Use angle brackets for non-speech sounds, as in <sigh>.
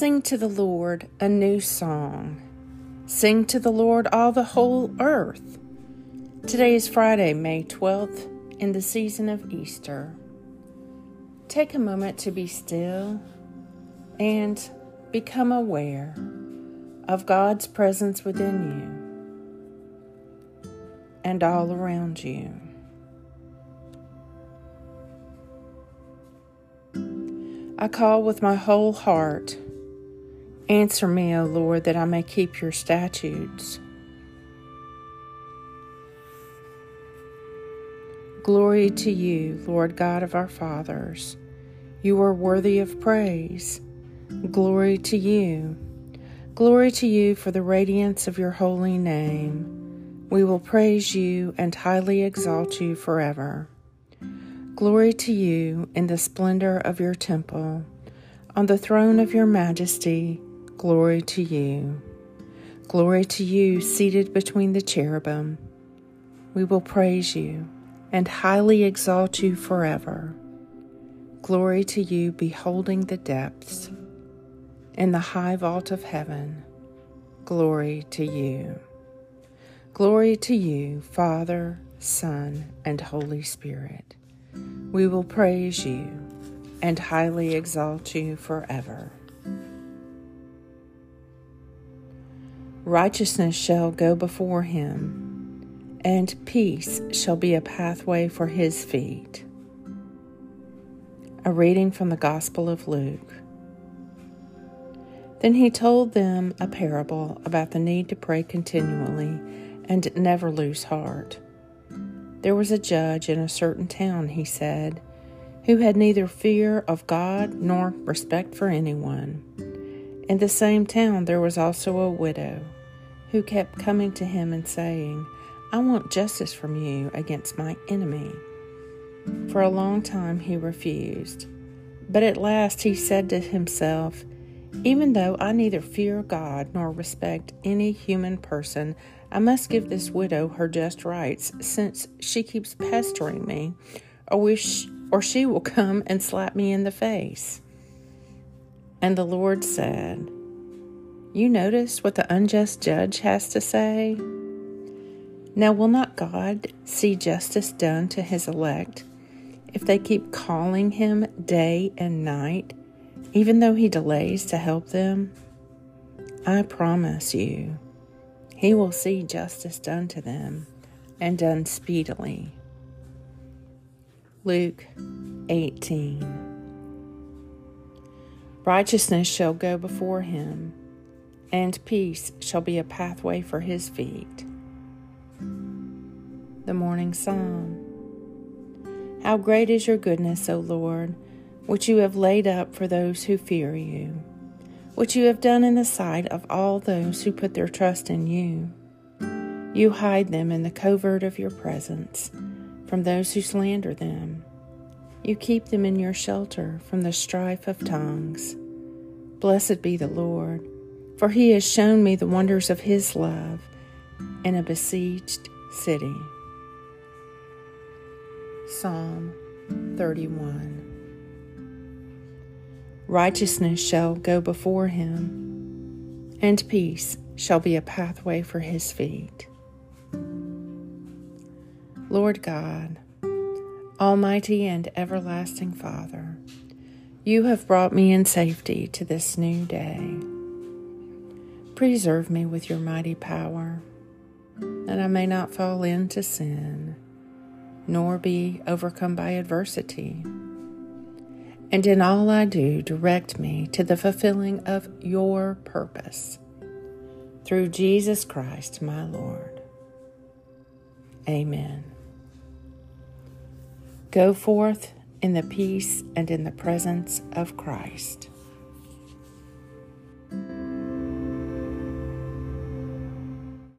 Sing to the Lord a new song. Sing to the Lord all the whole earth. Today is Friday, May 12th, in the season of Easter. Take a moment to be still and become aware of God's presence within you and all around you. I call with my whole heart. Answer me, O Lord, that I may keep your statutes. Glory to you, Lord God of our fathers. You are worthy of praise. Glory to you. Glory to you for the radiance of your holy name. We will praise you and highly exalt you forever. Glory to you in the splendor of your temple. On the throne of your majesty, glory to you. Glory to you seated between the cherubim. We will praise you and highly exalt you forever. Glory to you beholding the depths. In the high vault of heaven, glory to you. Glory to you, Father, Son, and Holy Spirit. We will praise you and highly exalt you forever. Righteousness shall go before him, and peace shall be a pathway for his feet. A reading from the Gospel of Luke. Then he told them a parable about the need to pray continually and never lose heart. There was a judge in a certain town, he said, who had neither fear of God nor respect for anyone. In the same town there was also a widow who kept coming to him and saying, I want justice from you against my enemy. For a long time he refused. But at last he said to himself, Even though I neither fear God nor respect any human person, I must give this widow her just rights, since she keeps pestering me, or, wish, or she will <laughs> come and slap me in the face. And the Lord said, You notice what the unjust judge has to say? Now, will not God see justice done to his elect if they keep calling him day and night, even though he delays to help them? I promise you he will see justice done to them and done speedily. Luke 18 Righteousness shall go before him, and peace shall be a pathway for his feet. The Morning Psalm How great is your goodness, O Lord, which you have laid up for those who fear you which you have done in the sight of all those who put their trust in you. You hide them in the covert of your presence from those who slander them. You keep them in your shelter from the strife of tongues. Blessed be the Lord, for he has shown me the wonders of his love in a besieged city. Psalm 31 Righteousness shall go before him, and peace shall be a pathway for his feet. Lord God, Almighty and everlasting Father, you have brought me in safety to this new day. Preserve me with your mighty power, that I may not fall into sin, nor be overcome by adversity and in all I do, direct me to the fulfilling of your purpose. Through Jesus Christ, my Lord. Amen. Go forth in the peace and in the presence of Christ.